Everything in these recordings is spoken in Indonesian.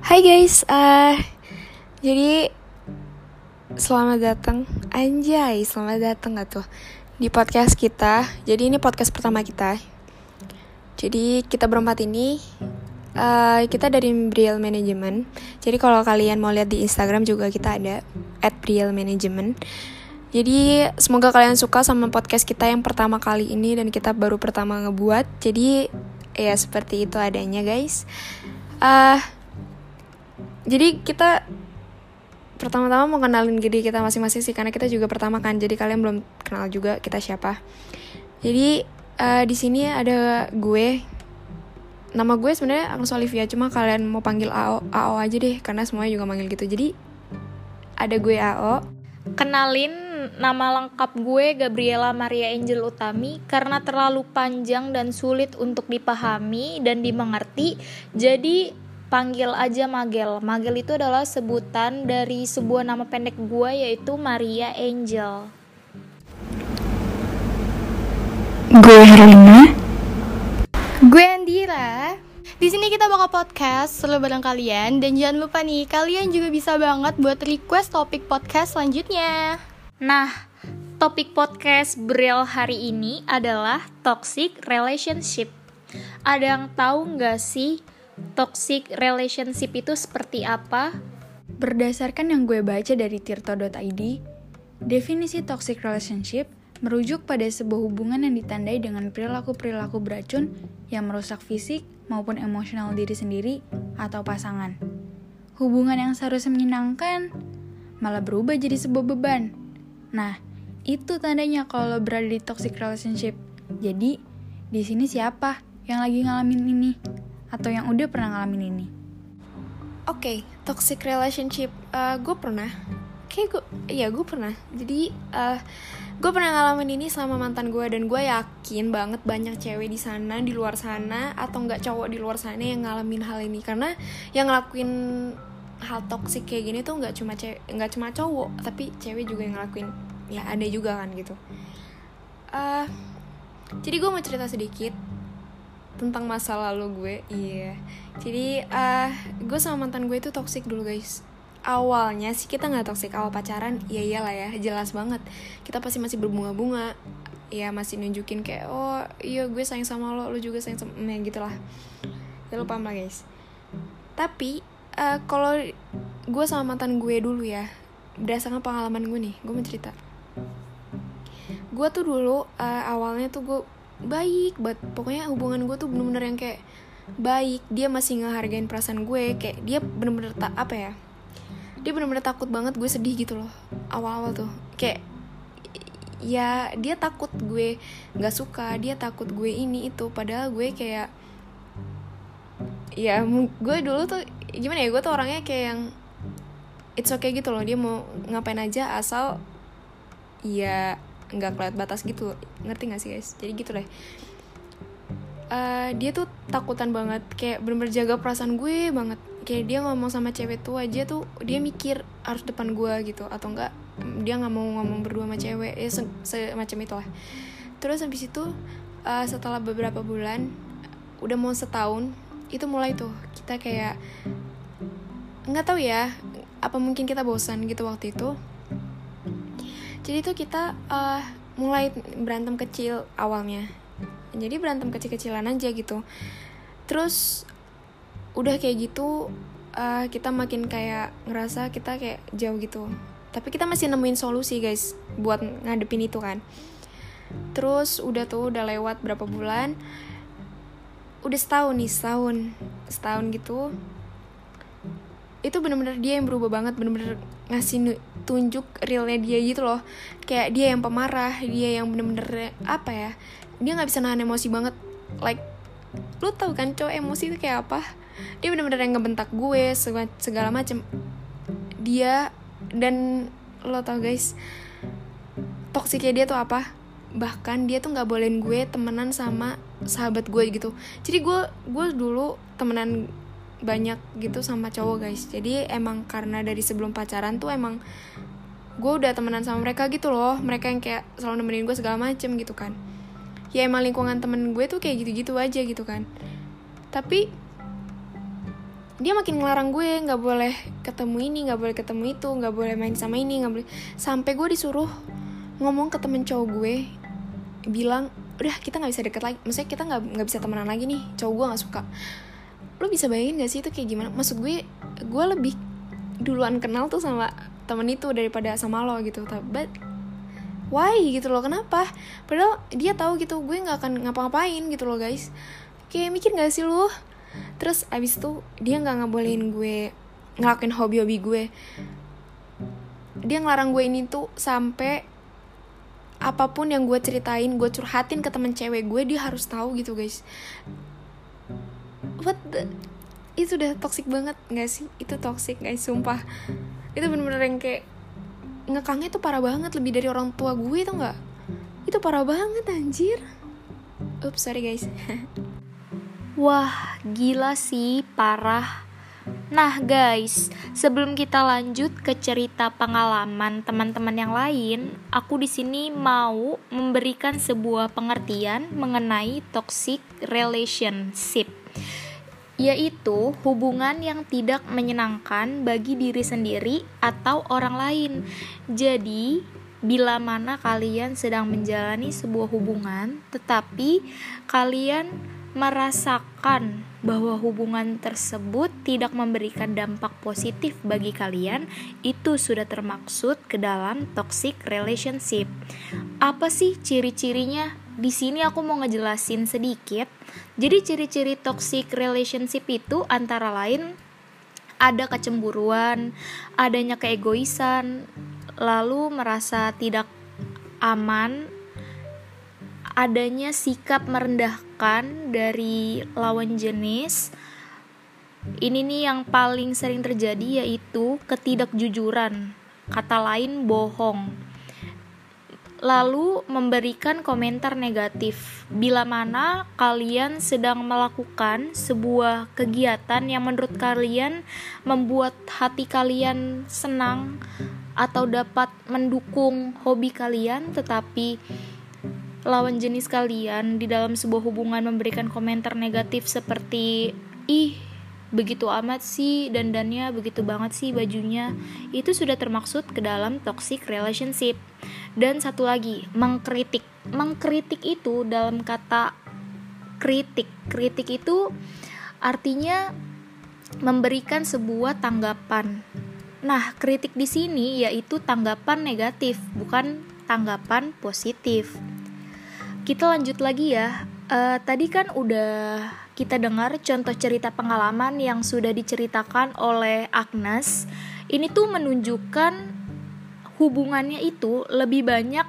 Hai guys, uh, jadi selamat datang, anjay, selamat datang gak tuh di podcast kita. Jadi ini podcast pertama kita. Jadi kita berempat ini, uh, kita dari Briel Management. Jadi kalau kalian mau lihat di Instagram juga kita ada at Briel Management. Jadi semoga kalian suka sama podcast kita yang pertama kali ini dan kita baru pertama ngebuat. Jadi ya seperti itu adanya guys. Uh, jadi kita pertama-tama mau kenalin diri kita masing-masing sih karena kita juga pertama kan. Jadi kalian belum kenal juga kita siapa. Jadi uh, di sini ada gue. Nama gue sebenarnya Agnes Olivia cuma kalian mau panggil AO AO aja deh karena semuanya juga manggil gitu. Jadi ada gue AO. Kenalin nama lengkap gue Gabriela Maria Angel Utami karena terlalu panjang dan sulit untuk dipahami dan dimengerti. Jadi panggil aja Magel. Magel itu adalah sebutan dari sebuah nama pendek gue yaitu Maria Angel. Gue Herlina. Gue Andira. Di sini kita bakal podcast seru bareng kalian dan jangan lupa nih kalian juga bisa banget buat request topik podcast selanjutnya. Nah, topik podcast Bril hari ini adalah toxic relationship. Ada yang tahu nggak sih toxic relationship itu seperti apa? Berdasarkan yang gue baca dari tirto.id, definisi toxic relationship merujuk pada sebuah hubungan yang ditandai dengan perilaku-perilaku beracun yang merusak fisik maupun emosional diri sendiri atau pasangan. Hubungan yang seharusnya menyenangkan malah berubah jadi sebuah beban Nah, itu tandanya kalau berada di toxic relationship. Jadi, di sini siapa yang lagi ngalamin ini atau yang udah pernah ngalamin ini? Oke, okay, toxic relationship. Uh, gue pernah. Kayak gue, ya gue pernah. Jadi, uh, gue pernah ngalamin ini sama mantan gue dan gue yakin banget banyak cewek di sana, di luar sana atau nggak cowok di luar sana yang ngalamin hal ini karena yang ngelakuin hal toksik kayak gini tuh nggak cuma cewek nggak cuma cowok tapi cewek juga yang ngelakuin ya ada juga kan gitu uh, jadi gue mau cerita sedikit tentang masa lalu gue iya. Yeah. jadi uh, gue sama mantan gue itu toksik dulu guys. Awalnya sih kita nggak toksik awal pacaran iya iyalah ya jelas banget. Kita pasti masih berbunga-bunga ya masih nunjukin kayak oh iya gue sayang sama lo lo juga sayang sama ya gitulah. Ya lo paham lah guys. Tapi uh, kalau gue sama mantan gue dulu ya berdasarkan pengalaman gue nih gue mau gue tuh dulu uh, awalnya tuh gue baik banget pokoknya hubungan gue tuh bener-bener yang kayak baik. Dia masih ngehargain perasaan gue kayak dia bener-bener tak apa ya dia bener-bener takut banget gue sedih gitu loh awal-awal tuh. Kayak ya dia takut gue nggak suka dia takut gue ini itu. Padahal gue kayak ya gue dulu tuh gimana ya gue tuh orangnya kayak yang it's okay gitu loh dia mau ngapain aja asal ya nggak kelihatan batas gitu. Ngerti gak sih guys? Jadi gitu deh. Uh, dia tuh takutan banget. Kayak bener-bener perasaan gue banget. Kayak dia ngomong sama cewek tuh aja tuh dia mikir harus depan gue gitu. Atau enggak dia nggak mau ngomong berdua sama cewek. Ya se semacam itu lah terus habis itu uh, setelah beberapa bulan udah mau setahun itu mulai tuh kita kayak nggak tahu ya apa mungkin kita bosan gitu waktu itu jadi tuh kita uh, mulai berantem kecil awalnya. Jadi berantem kecil-kecilan aja gitu. Terus udah kayak gitu uh, kita makin kayak ngerasa kita kayak jauh gitu. Tapi kita masih nemuin solusi guys buat ngadepin itu kan. Terus udah tuh udah lewat berapa bulan udah setahun nih setahun setahun gitu itu bener-bener dia yang berubah banget bener-bener ngasih tunjuk realnya dia gitu loh. Kayak dia yang pemarah dia yang bener-bener apa ya dia nggak bisa nahan emosi banget. Like lu tau kan cowok emosi itu kayak apa? Dia bener-bener yang ngebentak gue segala macem. Dia dan lo tau guys toksiknya dia tuh apa? Bahkan dia tuh nggak bolehin gue temenan sama sahabat gue gitu. Jadi gue gue dulu temenan banyak gitu sama cowok guys. Jadi emang karena dari sebelum pacaran tuh emang gue udah temenan sama mereka gitu loh. Mereka yang kayak selalu nemenin gue segala macem gitu kan. Ya emang lingkungan temen gue tuh kayak gitu-gitu aja gitu kan. Tapi dia makin ngelarang gue nggak boleh ketemu ini nggak boleh ketemu itu nggak boleh main sama ini nggak boleh. Sampai gue disuruh ngomong ke temen cowok gue bilang udah kita nggak bisa deket lagi. Maksudnya kita nggak nggak bisa temenan lagi nih cowok gue nggak suka lo bisa bayangin gak sih itu kayak gimana? Maksud gue gue lebih duluan kenal tuh sama temen itu daripada sama lo gitu. Tapi why gitu loh? Kenapa? Padahal dia tahu gitu gue nggak akan ngapa-ngapain gitu loh guys. Kayak mikir gak sih lo terus abis itu dia nggak ngebolehin gue ngelakuin hobi-hobi gue. Dia ngelarang gue ini tuh sampai apa pun yang gue ceritain gue curhatin ke temen cewek gue dia harus tahu gitu guys what the? Itu udah toxic banget gak sih? Itu toxic guys sumpah. Itu bener-bener yang kayak ngekangnya tuh parah banget lebih dari orang tua gue tuh nggak? Itu parah banget anjir. Ups, sorry guys. Wah, gila sih, parah. Nah, guys, sebelum kita lanjut ke cerita pengalaman teman-teman yang lain, aku di sini mau memberikan sebuah pengertian mengenai toxic relationship yaitu hubungan yang tidak menyenangkan bagi diri sendiri atau orang lain. Jadi, bila mana kalian sedang menjalani sebuah hubungan, tetapi kalian merasakan bahwa hubungan tersebut tidak memberikan dampak positif bagi kalian, itu sudah termaksud ke dalam toxic relationship. Apa sih ciri-cirinya? Di sini aku mau ngejelasin sedikit. Jadi ciri-ciri toxic relationship itu antara lain ada kecemburuan, adanya keegoisan, lalu merasa tidak aman adanya sikap merendahkan dari lawan jenis. Ini nih yang paling sering terjadi yaitu ketidakjujuran, kata lain bohong. Lalu memberikan komentar negatif. Bila mana kalian sedang melakukan sebuah kegiatan yang menurut kalian membuat hati kalian senang atau dapat mendukung hobi kalian tetapi lawan jenis kalian di dalam sebuah hubungan memberikan komentar negatif seperti ih begitu amat sih dandannya begitu banget sih bajunya. Itu sudah termaksud ke dalam toxic relationship. Dan satu lagi mengkritik. Mengkritik itu dalam kata kritik. Kritik itu artinya memberikan sebuah tanggapan. Nah kritik di sini yaitu tanggapan negatif bukan tanggapan positif. Kita lanjut lagi ya. Uh, tadi kan udah kita dengar contoh cerita pengalaman yang sudah diceritakan oleh Agnes. Ini tuh menunjukkan hubungannya itu lebih banyak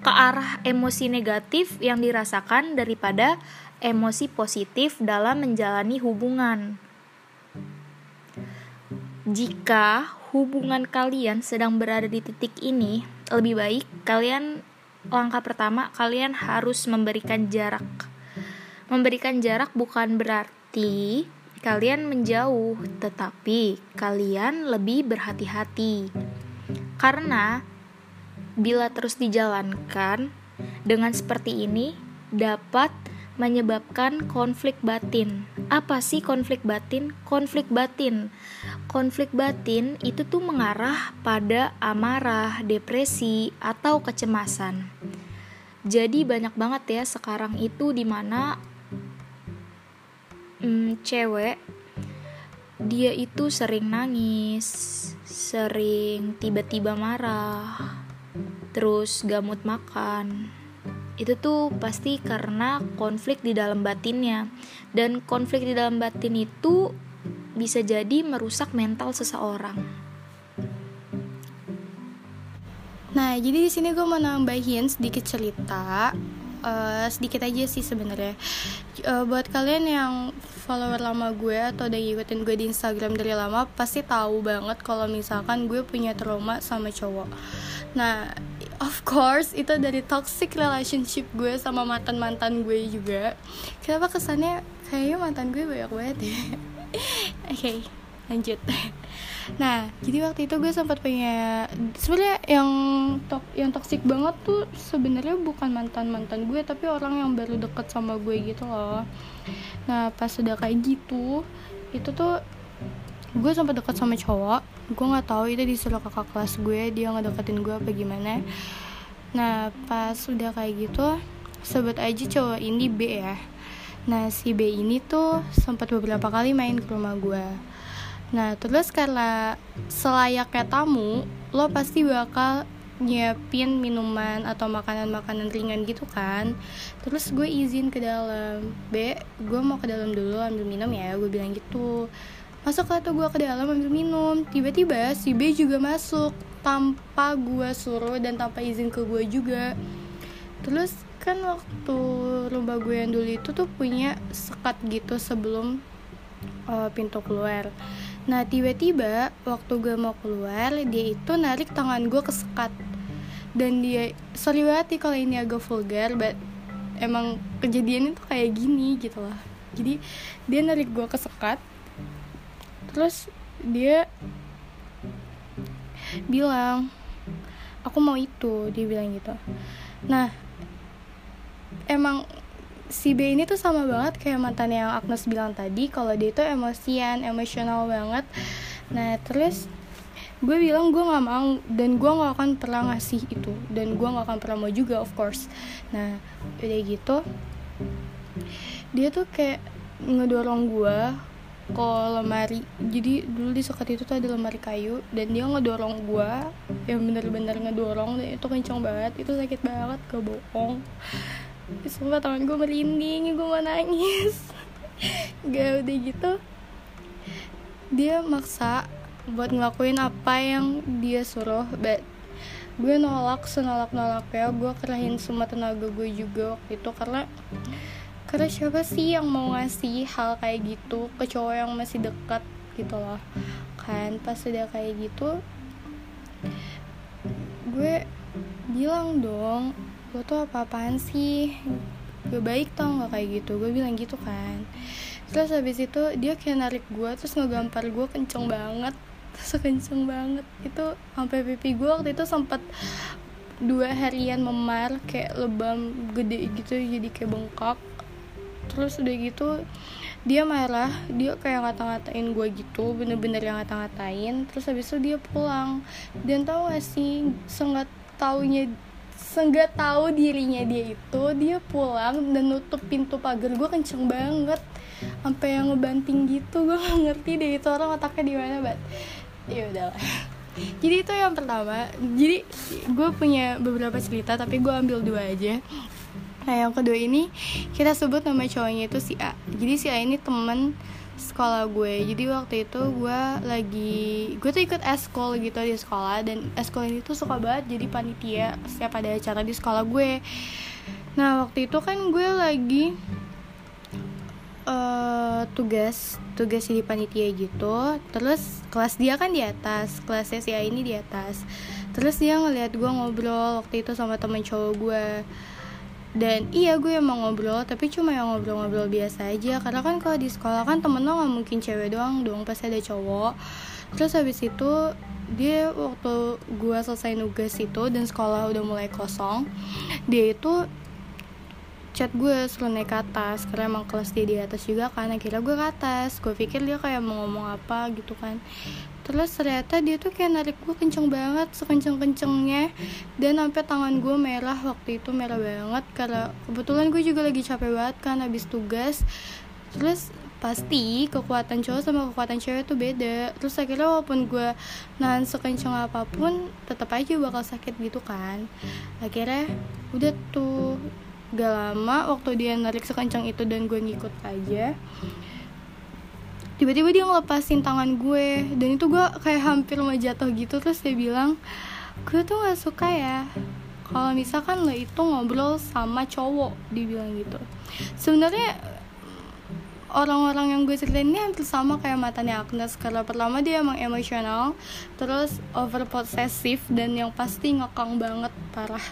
ke arah emosi negatif yang dirasakan daripada emosi positif dalam menjalani hubungan. Jika hubungan kalian sedang berada di titik ini, lebih baik kalian langkah pertama kalian harus memberikan jarak. Memberikan jarak bukan berarti kalian menjauh, tetapi kalian lebih berhati-hati. Karena bila terus dijalankan dengan seperti ini dapat menyebabkan konflik batin. Apa sih konflik batin? Konflik batin. Konflik batin itu tuh mengarah pada amarah, depresi, atau kecemasan. Jadi banyak banget ya sekarang itu di mana hmm, cewek dia itu sering nangis, sering tiba-tiba marah, terus gamut makan itu tuh pasti karena konflik di dalam batinnya dan konflik di dalam batin itu bisa jadi merusak mental seseorang. Nah, jadi di sini gue mau nambahin sedikit cerita, uh, sedikit aja sih sebenarnya. Uh, buat kalian yang follower lama gue atau udah ngikutin gue di Instagram dari lama, pasti tahu banget kalau misalkan gue punya trauma sama cowok. Nah, of course itu dari toxic relationship gue sama mantan mantan gue juga. Kenapa kesannya? Kayaknya mantan gue banyak banget ya. Oke okay, lanjut. Nah jadi waktu itu gue sempat punya sebenarnya yang tok yang toxic banget tuh sebenarnya bukan mantan mantan gue tapi orang yang baru deket sama gue gitu loh. Nah pas udah kayak gitu itu tuh gue sempat dekat sama cowok gue nggak tahu itu disuruh kakak kelas gue dia ngedeketin gue apa gimana. Nah pas udah kayak gitu sebut aja cowok ini B ya. Nah si B ini tuh sempat beberapa kali main ke rumah gue nah terus karena selayaknya tamu lo pasti bakal nyiapin minuman atau makanan-makanan ringan gitu kan. Terus gue izin ke dalam. B gue mau ke dalam dulu ambil minum ya gue bilang gitu masuk lah tuh gue ke dalam ambil minum. Tiba-tiba si B juga masuk tanpa gue suruh dan tanpa izin ke gue juga. Terus kan waktu rumah gue yang dulu itu tuh punya sekat gitu sebelum uh, pintu keluar. Nah tiba-tiba waktu gue mau keluar dia itu narik tangan gue ke sekat. Dan dia sorry banget nih kalau ini agak vulgar but emang kejadian itu kayak gini gitu lah. Jadi dia narik gue ke sekat terus dia bilang aku mau itu dia bilang gitu. Nah emang si B ini tuh sama banget kayak mantan yang Agnes bilang tadi kalau dia itu emosian emosional banget. Nah terus gue bilang gue nggak mau dan gue nggak akan pernah ngasih itu dan gue nggak akan pernah mau juga of course. Nah udah gitu dia tuh kayak ngedorong gue ke lemari. Jadi dulu di sekat itu tuh ada lemari kayu dan dia ngedorong gue yang bener-bener ngedorong dan itu kenceng banget. Itu sakit banget ke bohong Sumpah tangan gue merinding, gue mau nangis. Gak udah gitu. Dia maksa buat ngelakuin apa yang dia suruh But gue nolak senolak nolak ya gue kerahin semua tenaga gue juga waktu itu karena karena siapa sih yang mau ngasih hal kayak gitu ke cowok yang masih dekat gitu loh? Kan pas udah kayak gitu gue bilang dong lo tuh apa-apaan sih? Gue baik tau nggak kayak gitu? Gue bilang gitu kan. Terus habis itu dia kayak narik gue terus ngegampar gue kenceng banget. Terus kenceng banget. Itu sampai pipi gue waktu itu sempat dua harian memar kayak lebam gede gitu jadi kayak bengkak terus udah gitu dia marah dia kayak ngata-ngatain gue gitu bener-bener yang ngata-ngatain. Terus habis itu dia pulang. Dan tau gak sih sengat taunya seenggak tahu dirinya dia itu dia pulang dan nutup pintu pagar gue kenceng banget. Sampai yang ngebanting gitu gue gak ngerti deh itu orang otaknya di mana bat ya udahlah jadi itu yang pertama. Jadi gue punya beberapa cerita tapi gue ambil dua aja nah yang kedua ini kita sebut nama cowoknya itu si A. Jadi si A ini temen sekolah gue. Jadi waktu itu gue lagi gue tuh ikut eskol gitu di sekolah dan eskol ini tuh suka banget jadi panitia setiap ada acara di sekolah gue. Nah waktu itu kan gue lagi uh, tugas tugas di panitia gitu. Terus kelas dia kan di atas kelasnya si A ini di atas. Terus dia ngeliat gue ngobrol waktu itu sama temen cowok gue dan iya gue emang ngobrol tapi cuma yang ngobrol-ngobrol biasa aja. Karena kan kalau di sekolah kan temen lo gak mungkin cewek doang dong pasti ada cowok. Terus habis itu dia waktu gue selesai nugas itu dan sekolah udah mulai kosong dia itu chat gue suruh naik ke atas karena emang kelas dia di atas juga kan. Akhirnya gue ke atas. Gue pikir dia kayak mau ngomong apa gitu kan terus ternyata dia tuh kayak narik gue kenceng banget sekenceng kencengnya dan sampai tangan gue merah waktu itu merah banget. Karena kebetulan gue juga lagi capek banget kan habis tugas. Terus pasti kekuatan cowok sama kekuatan cewek tuh beda. Terus akhirnya walaupun gue nahan sekenceng apa pun tetap aja bakal sakit gitu kan. Akhirnya udah tuh gak lama waktu dia narik sekencang itu dan gue ngikut aja tiba-tiba dia ngelepasin tangan gue. Dan itu gue kayak hampir mau jatuh gitu. Terus dia bilang gue tuh gak suka ya kalau misalkan lo itu ngobrol sama cowok dibilang gitu. Sebenarnya orang-orang yang gue ceritain ini hampir sama kayak matanya Agnes. Karena pertama dia emang emosional terus over possessive dan yang pasti ngekang banget parah.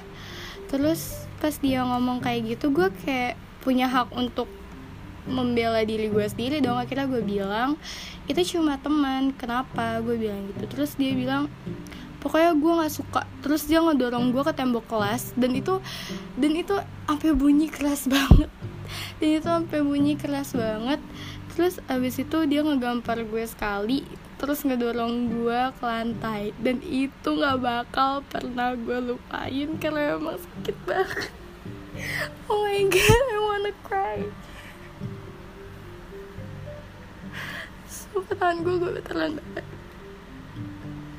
Terus pas dia ngomong kayak gitu gue kayak punya hak untuk membela diri gue sendiri dong. Akhirnya gue bilang itu cuma teman kenapa? Gue bilang gitu. Terus dia bilang pokoknya gue nggak suka. Terus dia ngedorong gue ke tembok kelas dan itu dan itu sampai bunyi keras banget. Dan itu sampai bunyi keras banget. Terus abis itu dia ngegampar gue sekali terus ngedorong gue ke lantai. Dan itu nggak bakal pernah gue lupain karena emang sakit banget. Oh my god I wanna cry tangan gue gue banget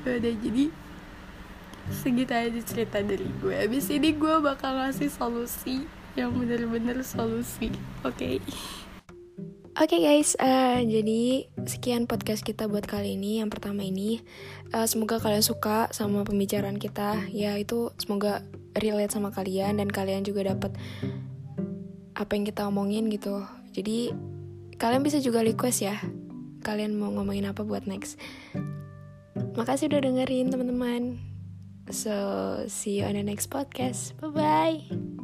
udah jadi segitu aja cerita dari gue abis ini gue bakal ngasih solusi yang bener-bener solusi oke okay? Oke okay guys, uh, jadi sekian podcast kita buat kali ini. Yang pertama ini, uh, semoga kalian suka sama pembicaraan kita. Ya itu semoga relate sama kalian dan kalian juga dapat apa yang kita omongin gitu. Jadi kalian bisa juga request ya. Kalian mau ngomongin apa buat next. Makasih udah dengerin teman-teman. So see you on the next podcast. Bye bye.